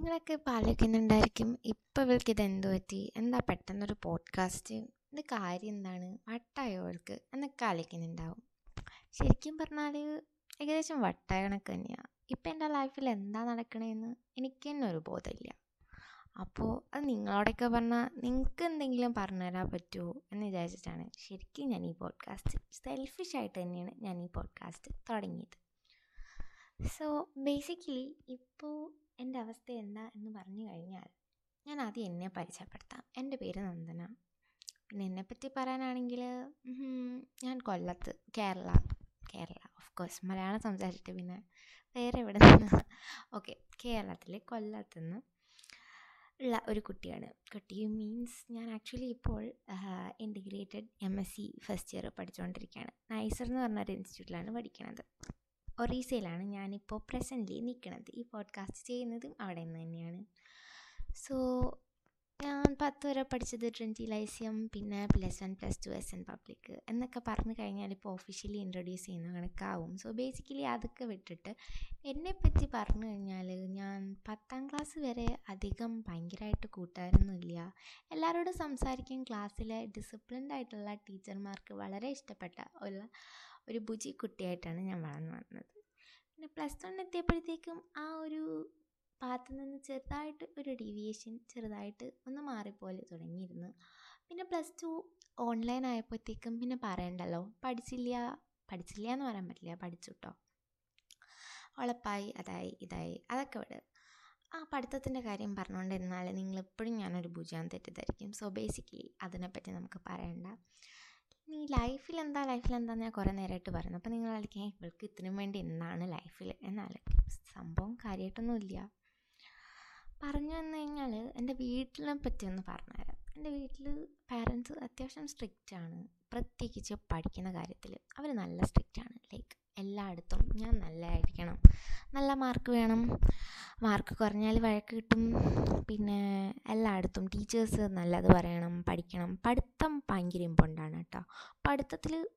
നിങ്ങളൊക്കെ ഇപ്പോൾ ആലോചിക്കുന്നുണ്ടായിരിക്കും ഇപ്പോൾ ഇവൾക്ക് ഇത് എന്ത് പറ്റി? എന്താ പെട്ടെന്നൊരു പോഡ്കാസ്റ്റ് ഇത് കാര്യം എന്താണ്? വട്ടായോ അവൾക്ക് എന്നൊക്കെ ആലോചിക്കുന്നുണ്ടാവും. ശരിക്കും പറഞ്ഞാൽ ഏകദേശം വട്ടായ കണക്ക് തന്നെയാണ് ഇപ്പം എന്റെ ലൈഫിൽ എന്താ നടക്കണതെന്ന് എനിക്ക് തന്നെ ഒരു ബോധമില്ല. അപ്പോൾ അത് നിങ്ങളോടൊക്കെ പറഞ്ഞാൽ നിങ്ങൾക്ക് എന്തെങ്കിലും പറഞ്ഞു തരാൻ പറ്റുമോ എന്ന് വിചാരിച്ചിട്ടാണ് ശരിക്കും ഞാൻ ഈ പോഡ്കാസ്റ്റ് സെൽഫിഷ് ആയിട്ട് തന്നെയാണ് ഞാൻ ഈ പോഡ്കാസ്റ്റ് തുടങ്ങിയത്. സോ ബേസിക്കലി ഇപ്പോൾ എന്റെ അവസ്ഥ എന്താ എന്ന് പറഞ്ഞു കഴിഞ്ഞാൽ ഞാൻ ആദ്യം എന്നെ പരിചയപ്പെടുത്താം. എന്റെ പേര് നന്ദന. പിന്നെ എന്നെപ്പറ്റി പറയാനാണെങ്കിൽ ഞാൻ കൊല്ലത്ത് കേരള കേരള ഓഫ് കോഴ്സ് മലയാളം സംസാരിച്ചിട്ട് പിന്നെ വേറെ എവിടെ നിന്ന്? ഓക്കെ കേരളത്തിലെ കൊല്ലത്തുനിന്ന് ഉള്ള ഒരു കുട്ടിയാണ്. കുട്ടി മീൻസ് ഞാൻ ആക്ച്വലി ഇപ്പോൾ integrated M S C first year പഠിച്ചുകൊണ്ടിരിക്കുകയാണ് നൈസർ എന്ന് പറഞ്ഞൊരു ഇൻസ്റ്റിറ്റ്യൂട്ടിലാണ് പഠിക്കുന്നത് ഒറീസയിലാണ് ഞാനിപ്പോൾ പ്രസന്റ്ലി നിൽക്കുന്നത് ഈ പോഡ്കാസ്റ്റ് ചെയ്യുന്നതും അവിടെ നിന്ന് തന്നെയാണ്. സോ ഞാൻ പത്ത് വരെ പഠിച്ചത് ട്രിനിറ്റി ലൈസിയം പിന്നെ plus one plus two S N Public എന്നൊക്കെ പറഞ്ഞു കഴിഞ്ഞാൽ ഇപ്പോൾ ഒഫീഷ്യലി ഇൻട്രൊഡ്യൂസ് ചെയ്യുന്ന കണക്കാവും. സോ ബേസിക്കലി അതൊക്കെ വിട്ടിട്ട് എന്നെപ്പറ്റി പറഞ്ഞു കഴിഞ്ഞാൽ ഞാൻ പത്താം ക്ലാസ് വരെ അധികം ഭയങ്കരമായിട്ട് കൂട്ടുകാരൊന്നുമില്ല എല്ലാവരോടും സംസാരിക്കാൻ ക്ലാസ്സിലെ ഡിസിപ്ലിൻഡ് ആയിട്ടുള്ള ടീച്ചർമാർക്ക് വളരെ ഇഷ്ടപ്പെട്ട ഒരു ബുജി കുട്ടിയായിട്ടാണ് ഞാൻ വളർന്നു വന്നത്. പിന്നെ പ്ലസ് വൺ എത്തിയപ്പോഴത്തേക്കും ആ ഒരു പാത്തിൽ നിന്ന് ചെറുതായിട്ട് ഒരു ഡീവിയേഷൻ ചെറുതായിട്ട് ഒന്ന് മാറിപ്പോലെ തുടങ്ങിയിരുന്നു. പിന്നെ പ്ലസ് ടു ഓൺലൈൻ ആയപ്പോഴത്തേക്കും പിന്നെ പറയണ്ടല്ലോ പഠിച്ചില്ല പഠിച്ചില്ല എന്ന് പറയാൻ പറ്റില്ല പഠിച്ചു കേട്ടോ ഉളപ്പായി അതായി ഇതായി അതൊക്കെ വിട്. ആ പഠിത്തത്തിന്റെ കാര്യം പറഞ്ഞുകൊണ്ടിരുന്നാൽ നിങ്ങളെപ്പോഴും ഞാനൊരു ഭുജാൻ തെറ്റിദ്ധരിക്കും. സോ ബേസിക്കലി അതിനെപ്പറ്റി നമുക്ക് പറയണ്ട. നീ ലൈഫിൽ എന്താ ലൈഫിൽ എന്താ ഞാൻ കുറേ നേരമായിട്ട് പറയുന്നു അപ്പോൾ നിങ്ങൾ ആലോചിക്കാൻ ഇവൾക്ക് ഇതിനും വേണ്ടി എന്താണ് ലൈഫിൽ? എന്നാൽ സംഭവം കാര്യമായിട്ടൊന്നുമില്ല പറഞ്ഞു വന്നു കഴിഞ്ഞാൽ എന്റെ വീട്ടിനെ പറ്റി ഒന്ന് പറഞ്ഞുതരാം എന്റെ വീട്ടിൽ പാരൻസ് അത്യാവശ്യം സ്ട്രിക്റ്റ് ആണ്. പ്രത്യേകിച്ച് പഠിക്കുന്ന കാര്യത്തിൽ അവർ നല്ല സ്ട്രിക്റ്റ് ആണ്. ലൈക്ക് എല്ലായിടത്തും ഞാൻ നല്ലതായിരിക്കണം. നല്ല മാർക്ക് വേണം. മാർക്ക് കുറഞ്ഞാൽ വഴക്ക് കിട്ടും. പിന്നെ എല്ലായിടത്തും ടീച്ചേഴ്സ് നല്ലത് പറയണം പഠിക്കണം. പഠിത്തം ഭയങ്കര ഇമ്പോർട്ടന്റ് കേട്ടോ. പഠിത്തത്തിൽ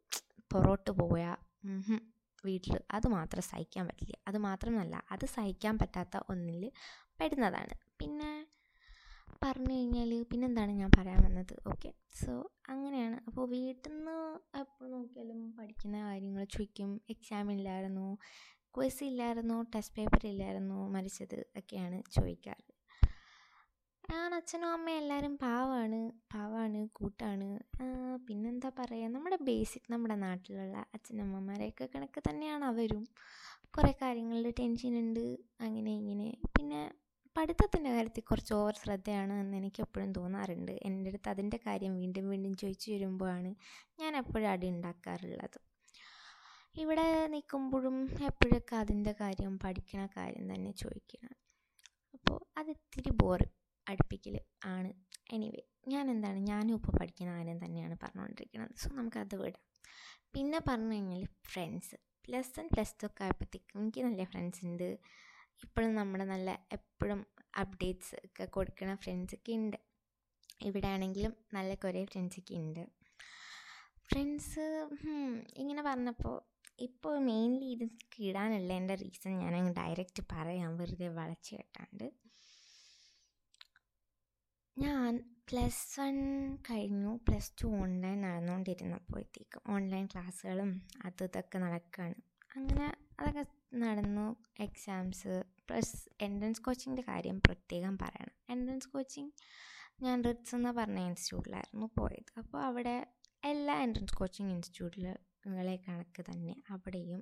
പുറോട്ട് പോയാൽ വീട്ടിൽ അത് മാത്രം സഹിക്കാൻ പറ്റില്ല. അത് മാത്രമല്ല അത് സഹിക്കാൻ പറ്റാത്ത ഒന്നിൽ പെടുന്നതാണ്. പിന്നെ പറഞ്ഞു കഴിഞ്ഞാൽ പിന്നെന്താണ് ഞാൻ പറയാൻ വന്നത്? ഓക്കെ സോ അങ്ങനെയാണ്. അപ്പോൾ വീട്ടിൽ നിന്ന് എപ്പോൾ നോക്കിയാലും പഠിക്കുന്ന കാര്യങ്ങൾ ചോദിക്കും എക്സാം ഇല്ലായിരുന്നു. ക്വസ് ഇല്ലായിരുന്നു. ടെസ്റ്റ് പേപ്പർ ഇല്ലായിരുന്നു. മരിച്ചത് ഒക്കെയാണ് ചോദിക്കാറ് ഞാൻ അച്ഛനും അമ്മയും എല്ലാവരും പാവാണ്. പാവാണ് കൂട്ടാണ്. പിന്നെന്താ പറയുക നമ്മുടെ ബേസിക് നമ്മുടെ നാട്ടിലുള്ള അച്ഛനമ്മമാരെയൊക്കെ കണക്ക് തന്നെയാണ് അവരും. കുറേ കാര്യങ്ങളിൽ ടെൻഷൻ ഉണ്ട്. അങ്ങനെ ഇങ്ങനെ. പിന്നെ പഠിത്തത്തിന്റെ കാര്യത്തിൽ കുറച്ച് ഓവർ ശ്രദ്ധയാണ് എന്ന് എനിക്ക് എപ്പോഴും തോന്നാറുണ്ട്. എന്റെ അടുത്ത് അതിന്റെ കാര്യം വീണ്ടും വീണ്ടും ചോദിച്ചു വരുമ്പോഴാണ് ഞാൻ എപ്പോഴും അടി ഉണ്ടാക്കാറുള്ളത്. ഇവിടെ നിൽക്കുമ്പോഴും എപ്പോഴൊക്കെ അതിന്റെ കാര്യം പഠിക്കണ കാര്യം തന്നെ ചോദിക്കണം. അപ്പോൾ അതിത്തിരി ബോറ് അടുപ്പിക്കൽ ആണ്. എനിവേ ഞാൻ എന്താണ് ഞാനും ഇപ്പോൾ പഠിക്കുന്ന കാര്യം തന്നെയാണ് പറഞ്ഞുകൊണ്ടിരിക്കുന്നത്. സോ നമുക്കത് വിടാം. പിന്നെ പറഞ്ഞു കഴിഞ്ഞാൽ friends plus one plus two ഒക്കെ ആയപ്പോഴത്തേക്കും എനിക്ക് നല്ല ഫ്രണ്ട്സ് ഉണ്ട്. ഇപ്പോഴും നമ്മുടെ നല്ല എപ്പോഴും അപ്ഡേറ്റ്സ് ഒക്കെ കൊടുക്കുന്ന ഫ്രണ്ട്സൊക്കെ ഉണ്ട് ഇവിടെ ആണെങ്കിലും നല്ല കുറേ ഫ്രണ്ട്സൊക്കെ ഉണ്ട് ഫ്രണ്ട്സ് ഇങ്ങനെ പറഞ്ഞപ്പോൾ ഇപ്പോൾ മെയിൻലി ഇത് കിടാനുള്ള എന്റെ റീസൺ ഞാൻ അങ്ങ് ഡയറക്റ്റ് പറയാൻ വെറുതെ വളച്ച് കെട്ടാണ്ട്. ഞാൻ പ്ലസ് വൺ കഴിഞ്ഞു. പ്ലസ് ടു ഓൺലൈൻ നടന്നുകൊണ്ടിരുന്നപ്പോഴത്തേക്കും ഓൺലൈൻ ക്ലാസ്സുകളും അതും ഇതൊക്കെ നടക്കുകയാണ് അങ്ങനെ അതൊക്കെ നടന്നു. എക്സാംസ് പ്ലസ് എൻട്രൻസ് കോച്ചിങ്ങിന്റെ കാര്യം പ്രത്യേകം പറയണം. എൻട്രൻസ് കോച്ചിങ് ഞാൻ റിറ്റ്സ് എന്ന് പറഞ്ഞ ഇൻസ്റ്റിറ്റ്യൂട്ടിലായിരുന്നു പോയത്. അപ്പോൾ അവിടെ എല്ലാ എൻട്രൻസ് കോച്ചിങ് ഇൻസ്റ്റിറ്റ്യൂട്ടിലെ കണക്ക് തന്നെ. അവിടെയും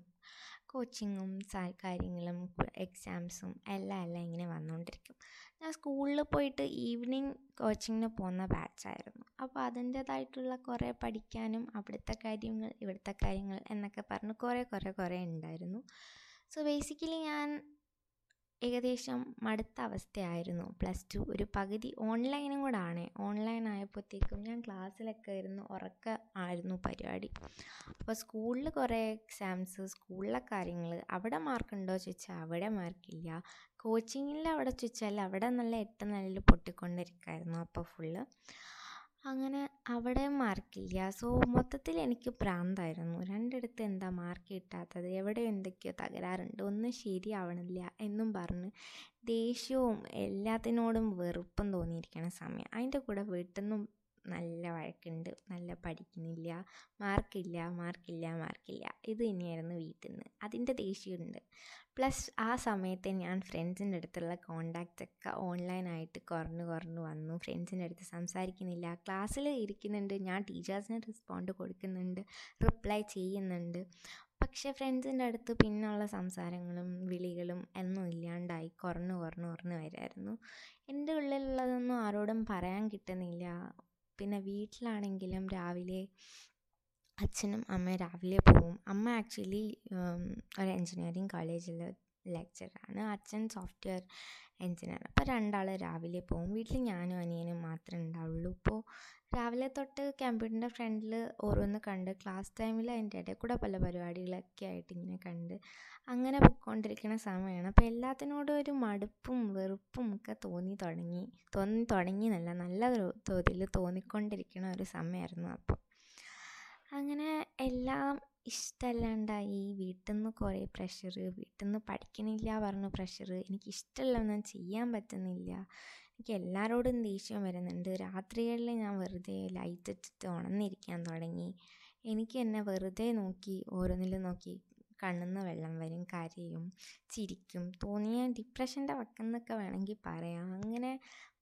കോച്ചിങ്ങും കാര്യങ്ങളും എക്സാംസും എല്ലാം എല്ലാം ഇങ്ങനെ വന്നുകൊണ്ടിരിക്കും ഞാൻ സ്കൂളിൽ പോയിട്ട് ഈവനിങ് കോച്ചിങ്ങിന് പോകുന്ന ബാച്ചായിരുന്നു അപ്പോൾ അതിന്റേതായിട്ടുള്ള കുറേ പഠിക്കാനും അവിടുത്തെ കാര്യങ്ങൾ ഇവിടുത്തെ കാര്യങ്ങൾ എന്നൊക്കെ പറഞ്ഞ് കുറേ കുറേ കുറേ ഉണ്ടായിരുന്നു. സോ ബേസിക്കലി ഞാൻ ഏകദേശം മടുത്ത അവസ്ഥയായിരുന്നു. പ്ലസ് ടു ഒരു പകുതി ഓൺലൈനും കൂടെ ആണ് ഓൺലൈൻ ആയപ്പോഴത്തേക്കും ഞാൻ ക്ലാസ്സിലൊക്കെ ഇരുന്ന് ഉറക്ക ആയിരുന്നു പരിപാടി. അപ്പോൾ സ്കൂളിൽ കുറേ എക്സാംസ് സ്കൂളിലെ കാര്യങ്ങൾ അവിടെ മാർക്കുണ്ടോ ചോദിച്ചാൽ അവിടെ മാർക്കില്ല കോച്ചിങ്ങിൽ അവിടെ ചോദിച്ചാൽ അവിടെ നല്ല എട്ട് നിലയിൽ പൊട്ടിക്കൊണ്ടിരിക്കുമായിരുന്നു അപ്പോൾ ഫുള്ള് അങ്ങനെ അവിടെ മാർക്കില്ല സോ മൊത്തത്തിൽ എനിക്ക് ഭ്രാന്തായിരുന്നു. രണ്ടിടത്ത് എന്താ മാർക്ക് കിട്ടാത്തത്? എവിടെ എന്തൊക്കെയോ തകരാറുണ്ട്. ഒന്നും ശരിയാവണില്ല എന്നും പറഞ്ഞ് ദേഷ്യവും എല്ലാത്തിനോടും വെറുപ്പും തോന്നിയിരിക്കണ സമയം. അതിന്റെ കൂടെ വീട്ടിൽ നിന്നും നല്ല വഴക്കുണ്ട്. നല്ല പഠിക്കുന്നില്ല. മാർക്കില്ല മാർക്കില്ല മാർക്കില്ല ഇത് തന്നെയായിരുന്നു വീട്ടിൽ നിന്ന് അതിന്റെ ദേഷ്യമുണ്ട് പ്ലസ് ആ സമയത്ത് ഞാൻ ഫ്രണ്ട്സിന്റെ അടുത്തുള്ള കോണ്ടാക്റ്റ് ഒക്കെ ഓൺലൈനായിട്ട് കുറഞ്ഞു കുറഞ്ഞു വന്നു. ഫ്രണ്ട്സിന്റെ അടുത്ത് സംസാരിക്കുന്നില്ല. ക്ലാസ്സിൽ ഇരിക്കുന്നുണ്ട്. ഞാൻ ടീച്ചേഴ്സിന് റെസ്പോണ്ട് കൊടുക്കുന്നുണ്ട്. റിപ്ലൈ ചെയ്യുന്നുണ്ട്. പക്ഷേ ഫ്രണ്ട്സിന്റെ അടുത്ത് പിന്നുള്ള സംസാരങ്ങളും വിളികളും ഒന്നും ഇല്ലാണ്ടായി കുറഞ്ഞു കുറഞ്ഞു കുറഞ്ഞു വരായിരുന്നു. എന്റെ ഉള്ളിലുള്ളതൊന്നും ആരോടും പറയാൻ കിട്ടുന്നില്ല. പിന്നെ വീട്ടിലാണെങ്കിലും രാവിലെ അച്ഛനും അമ്മയും രാവിലെ പോവും. അമ്മ ആക്ച്വലി ഒരു എൻജിനീയറിങ് കോളേജിൽ ലെക്ചറാണ് അച്ഛൻ സോഫ്റ്റ്വെയർ എൻജിനീയർ അപ്പോൾ രണ്ടാൾ രാവിലെ പോവും. വീട്ടിൽ ഞാനും അനിയനും മാത്രമേ ഉണ്ടാവുള്ളൂ. ഇപ്പോൾ രാവിലെ തൊട്ട് കമ്പ്യൂട്ടറിന്റെ ഫ്രണ്ടിൽ ഓരോന്ന് കണ്ട് ക്ലാസ് ടൈമിൽ അതിന്റെ ഇടയിൽ കൂടെ പല പരിപാടികളൊക്കെ ആയിട്ട് ഇങ്ങനെ കണ്ട് അങ്ങനെ പൊയ്ക്കൊണ്ടിരിക്കുന്ന സമയമാണ് അപ്പോൾ എല്ലാത്തിനോടും ഒരു മടുപ്പും വെറുപ്പും ഒക്കെ തോന്നി തുടങ്ങി. തോന്നി തുടങ്ങി എന്നല്ല നല്ല തോതിൽ തോന്നിക്കൊണ്ടിരിക്കുന്ന ഒരു സമയമായിരുന്നു അപ്പോൾ അങ്ങനെ എല്ലാം ഇഷ്ടമല്ലാണ്ടായി വീട്ടിൽ നിന്ന് കുറേ പ്രഷർ വീട്ടിൽ നിന്ന് പഠിക്കണില്ല പറഞ്ഞ പ്രഷർ എനിക്ക് ഇഷ്ടമുള്ളതൊന്നും ചെയ്യാൻ പറ്റുന്നില്ല. എനിക്ക് എല്ലാവരോടും ദേഷ്യം വരുന്നുണ്ട്. രാത്രികളിൽ ഞാൻ വെറുതെ ലൈറ്റ് ഇട്ടിട്ട് ഉണർന്നിരിക്കാൻ തുടങ്ങി. എനിക്ക് എന്നെ വെറുതെ നോക്കി ഓരോന്നിലും നോക്കി കണ്ണിന്ന് വെള്ളം വരും കരയും ചിരിക്കും. തോന്നിയ ഡിപ്രഷന്റെ വക്കെന്നൊക്കെ വേണമെങ്കിൽ പറയാം. അങ്ങനെ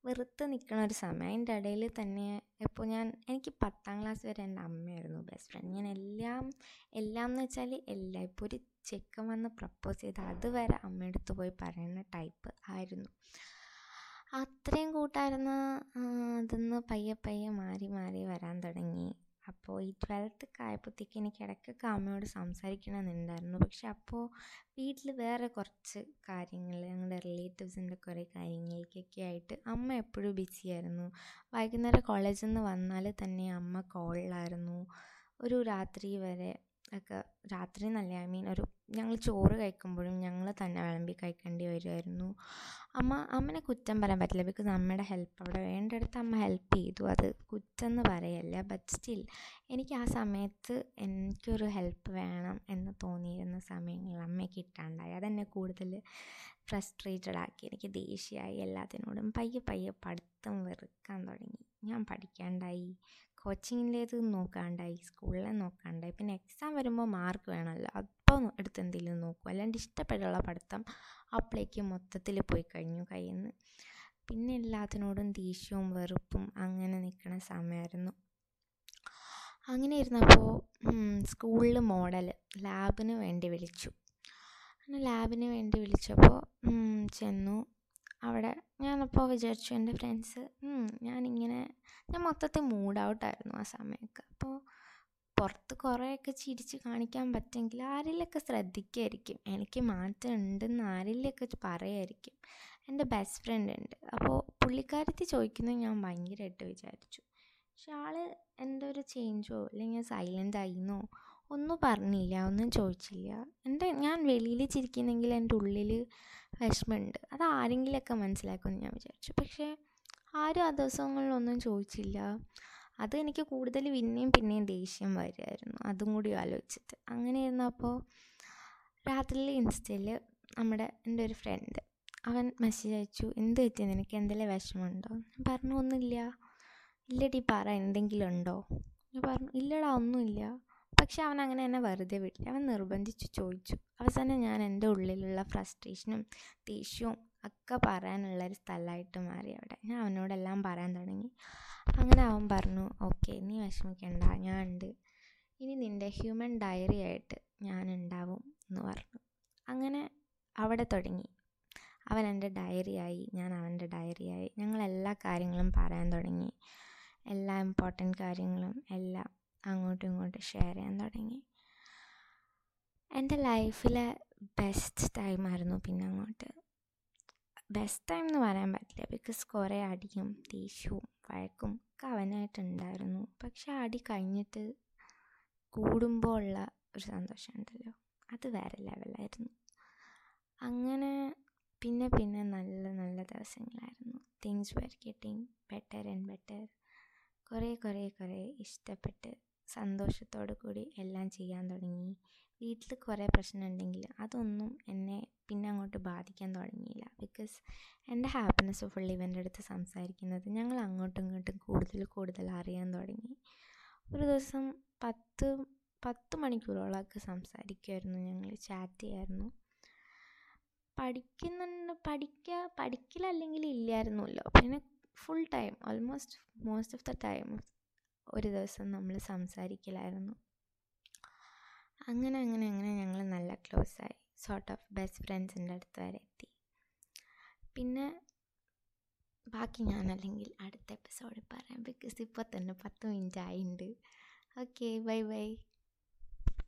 വെറുത്ത് നിൽക്കണ ഒരു സമയം. അതിന്റെ ഇടയിൽ തന്നെ ഇപ്പോൾ ഞാൻ എനിക്ക് പത്താം ക്ലാസ് വരെ എന്റെ അമ്മയായിരുന്നു ബെസ്റ്റ് ഫ്രണ്ട് ഞാൻ എല്ലാം എല്ലാം എന്ന് വെച്ചാൽ എല്ലാം. ഇപ്പോൾ ഒരു ചെക്കൻ വന്ന് പ്രപ്പോസ് ചെയ്ത് അതുവരെ അടുത്ത് പോയി പറയുന്ന ടൈപ്പ് ആയിരുന്നു. അത്രയും കൂട്ടായിരുന്ന അതിന്ന് പയ്യെ പയ്യെ മാറി മാറി വരാൻ തുടങ്ങി. അപ്പോൾ ഈ ട്വൽത്തൊക്കെ ആയപ്പോഴത്തേക്ക് എനിക്ക് ഇടയ്ക്കൊക്കെ അമ്മയോട് സംസാരിക്കണമെന്നുണ്ടായിരുന്നു. പക്ഷെ അപ്പോൾ വീട്ടിൽ വേറെ കുറച്ച് കാര്യങ്ങൾ ഞങ്ങളുടെ റിലേറ്റീവ്സിന്റെ കുറേ കാര്യങ്ങൾക്കൊക്കെ ആയിട്ട് അമ്മ എപ്പോഴും ബിസിയായിരുന്നു വൈകുന്നേരം കോളേജിൽ നിന്ന് വന്നാൽ തന്നെ അമ്മ കോളിലായിരുന്നു ഒരു രാത്രി വരെ ഒക്കെ രാത്രി എന്നല്ല ഐ മീൻ ഒരു ഞങ്ങൾ ചോറ് കഴിക്കുമ്പോഴും ഞങ്ങൾ തന്നെ വിളമ്പി കഴിക്കേണ്ടി വരുമായിരുന്നു അമ്മ അമ്മനെ കുറ്റം പറയാൻ പറ്റില്ല. ബിക്കോസ് അമ്മയുടെ ഹെൽപ്പ് അവിടെ വേണ്ടടുത്ത് അമ്മ ഹെൽപ്പ് ചെയ്തു. അത് കുറ്റമെന്ന് പറയല്ല. ബട്ട് സ്റ്റിൽ എനിക്ക് ആ സമയത്ത് എനിക്കൊരു ഹെൽപ്പ് വേണം എന്ന് തോന്നിയിരുന്ന സമയങ്ങളിൽ അമ്മയെ കിട്ടാണ്ടായി. അതെന്നെ കൂടുതൽ ഫ്രസ്ട്രേറ്റഡ് ആക്കി. എനിക്ക് ദേഷ്യമായി എല്ലാത്തിനോടും പയ്യെ പയ്യെ പഠിത്തം വെറുക്കാൻ തുടങ്ങി. ഞാൻ പഠിക്കാണ്ടായി. കോച്ചിങ്ങിന്റേത് നോക്കാണ്ടായി സ്കൂളിലെ നോക്കാണ്ടായി. പിന്നെ എക്സാം വരുമ്പോൾ മാർക്ക് വേണമല്ലോ. അപ്പോൾ എടുത്ത് എന്തെങ്കിലും നോക്കും. അല്ലാണ്ട് ഇഷ്ടപ്പെട്ടുള്ള പഠിത്തം അപ്പോഴേക്ക് മൊത്തത്തിൽ പോയി കഴിഞ്ഞു കയ്യിൽ നിന്ന് പിന്നെ എല്ലാത്തിനോടും ദേഷ്യവും വെറുപ്പും അങ്ങനെ നിൽക്കുന്ന സമയമായിരുന്നു അങ്ങനെ ഇരുന്നപ്പോൾ സ്കൂളിൽ മോഡൽ ലാബിന് വേണ്ടി വിളിച്ചു. അങ്ങനെ ലാബിന് വേണ്ടി വിളിച്ചപ്പോൾ ചെന്നു. അവിടെ ഞാനപ്പോൾ വിചാരിച്ചു എന്റെ ഫ്രണ്ട്സ് ഞാനിങ്ങനെ ഞാൻ മൊത്തത്തിൽ മൂഡ് ഔട്ടായിരുന്നു ആ സമയമൊക്കെ. അപ്പോൾ പുറത്ത് കുറേയൊക്കെ ചിരിച്ച് കാണിക്കാൻ പറ്റുമെങ്കിൽ ആരെങ്കിലുമൊക്കെ ശ്രദ്ധിക്കുമായിരിക്കും. എനിക്ക് മാറ്റം ഉണ്ടെന്ന് ആരെങ്കിലുമൊക്കെ പറയുമായിരിക്കും എന്റെ ബെസ്റ്റ് ഫ്രണ്ട് ഉണ്ട്. അപ്പോൾ പുള്ളിക്കാരത്തി ചോദിക്കുന്നത് ഞാൻ ഭയങ്കരമായിട്ട് വിചാരിച്ചു. പക്ഷെ ആൾ എന്റെ ഒരു ചേഞ്ചോ അല്ലെങ്കിൽ സൈലന്റ് ആയിന്നോ ഒന്നും പറഞ്ഞില്ല ഒന്നും ചോദിച്ചില്ല. എന്റെ ഞാൻ വെളിയിൽ ചിരിക്കുന്നെങ്കിൽ എന്റെ ഉള്ളിൽ വിഷമമുണ്ട്. അത് ആരെങ്കിലുമൊക്കെ മനസ്സിലാക്കുമെന്ന് ഞാൻ വിചാരിച്ചു. പക്ഷേ ആരും ആ ദിവസങ്ങളിലൊന്നും ചോദിച്ചില്ല. അത് എനിക്ക് കൂടുതൽ പിന്നെയും പിന്നെയും ദേഷ്യം വരുമായിരുന്നു അതും കൂടി ആലോചിച്ചിട്ട്. അങ്ങനെ ഇരുന്നപ്പോൾ രാത്രിയിൽ ഇൻസ്റ്റയിൽ നമ്മുടെ എന്റെ ഒരു ഫ്രണ്ട് അവൻ മെസ്സേജ് അയച്ചു എന്ത് പറ്റി? നിനക്ക് എന്തെങ്കിലും വിഷമമുണ്ടോ? ഞാൻ പറഞ്ഞു ഒന്നുമില്ല. ഇല്ലടി പറ എന്തെങ്കിലും ഉണ്ടോ? ഞാൻ പറഞ്ഞു ഇല്ലടാ ഒന്നുമില്ല. പക്ഷെ അവൻ അങ്ങനെ എന്നെ വെറുതെ വിട്ടില്ല. അവൻ നിർബന്ധിച്ച് ചോദിച്ചു. അവസാനം ഞാൻ എന്റെ ഉള്ളിലുള്ള ഫ്രസ്ട്രേഷനും ദേഷ്യവും ഒക്കെ പറയാനുള്ള ഒരു സ്ഥലമായിട്ട് മാറി അവിടെ. ഞാൻ അവനോടെല്ലാം പറയാൻ തുടങ്ങി. അങ്ങനെ അവൻ പറഞ്ഞു ഓക്കെ നീ വിഷമിക്കണ്ട ഞാൻ ഉണ്ട്. ഇനി നിന്റെ ഹ്യൂമൻ ഡയറി ആയിട്ട് ഞാൻ ഉണ്ടാവും എന്ന് പറഞ്ഞു. അങ്ങനെ അവിടെ തുടങ്ങി. അവൻ എന്റെ ഡയറിയായി ഞാൻ അവന്റെ ഡയറിയായി ഞങ്ങൾ എല്ലാ കാര്യങ്ങളും പറയാൻ തുടങ്ങി. എല്ലാ ഇമ്പോർട്ടന്റ് കാര്യങ്ങളും എല്ലാം അങ്ങോട്ടും ഇങ്ങോട്ടും ഷെയർ ചെയ്യാൻ തുടങ്ങി. എന്റെ ലൈഫിലെ ബെസ്റ്റ് ടൈമായിരുന്നു പിന്നെ അങ്ങോട്ട്. ബെസ്റ്റ് ടൈം എന്ന് പറയാൻ പറ്റില്ല. ബിക്കോസ് കുറേ അടിയും ദേഷ്യവും വഴക്കും ഒക്കെ അവനായിട്ടുണ്ടായിരുന്നു. പക്ഷെ അടി കഴിഞ്ഞിട്ട് കൂടുമ്പോൾ ഉള്ള ഒരു സന്തോഷം ഉണ്ടല്ലോ അത് വേറെ ലെവലായിരുന്നു അങ്ങനെ പിന്നെ പിന്നെ നല്ല നല്ല ദിവസങ്ങളായിരുന്നു. Things were getting better and better കുറേ കുറേ കുറേ ഇഷ്ടപ്പെട്ട് സന്തോഷത്തോടു കൂടി എല്ലാം ചെയ്യാൻ തുടങ്ങി. വീട്ടിൽ കുറേ പ്രശ്നം ഉണ്ടെങ്കിൽ അതൊന്നും എന്നെ പിന്നെ അങ്ങോട്ട് ബാധിക്കാൻ തുടങ്ങിയില്ല. ബിക്കോസ് എന്റെ ഹാപ്പിനെസ് ഫുൾ ഇവന്റെ അടുത്ത് സംസാരിക്കുന്നത് ഞങ്ങൾ അങ്ങോട്ടും ഇങ്ങോട്ടും കൂടുതൽ കൂടുതൽ അറിയാൻ തുടങ്ങി. ഒരു ദിവസം പത്ത് പത്ത് മണിക്കൂറോളമൊക്കെ സംസാരിക്കുമായിരുന്നു ഞങ്ങൾ ചാറ്റ് ചെയ്യായിരുന്നു. പഠിക്കുന്നുണ്ട് പഠിക്കുക പഠിക്കലല്ലെങ്കിൽ ഇല്ലായിരുന്നല്ലോ. പിന്നെ full time almost most of the time ഒരു ദിവസം നമ്മൾ സംസാരിക്കലായിരുന്നു. അങ്ങനെ അങ്ങനെ അങ്ങനെ ഞങ്ങൾ നല്ല ക്ലോസ് ആയി. സോർട്ട് ഓഫ് ബെസ്റ്റ് ഫ്രണ്ട്സിന്റെ അടുത്ത് വരെ എത്തി. പിന്നെ ബാക്കി ഞാനല്ലെങ്കിൽ അടുത്ത എപ്പിസോഡിൽ പറയാം. ബിക്കോസ് ഇപ്പോൾ തന്നെ പത്ത് മിനിറ്റ് ആയിട്ടുണ്ട് ഓക്കെ ബൈ ബൈ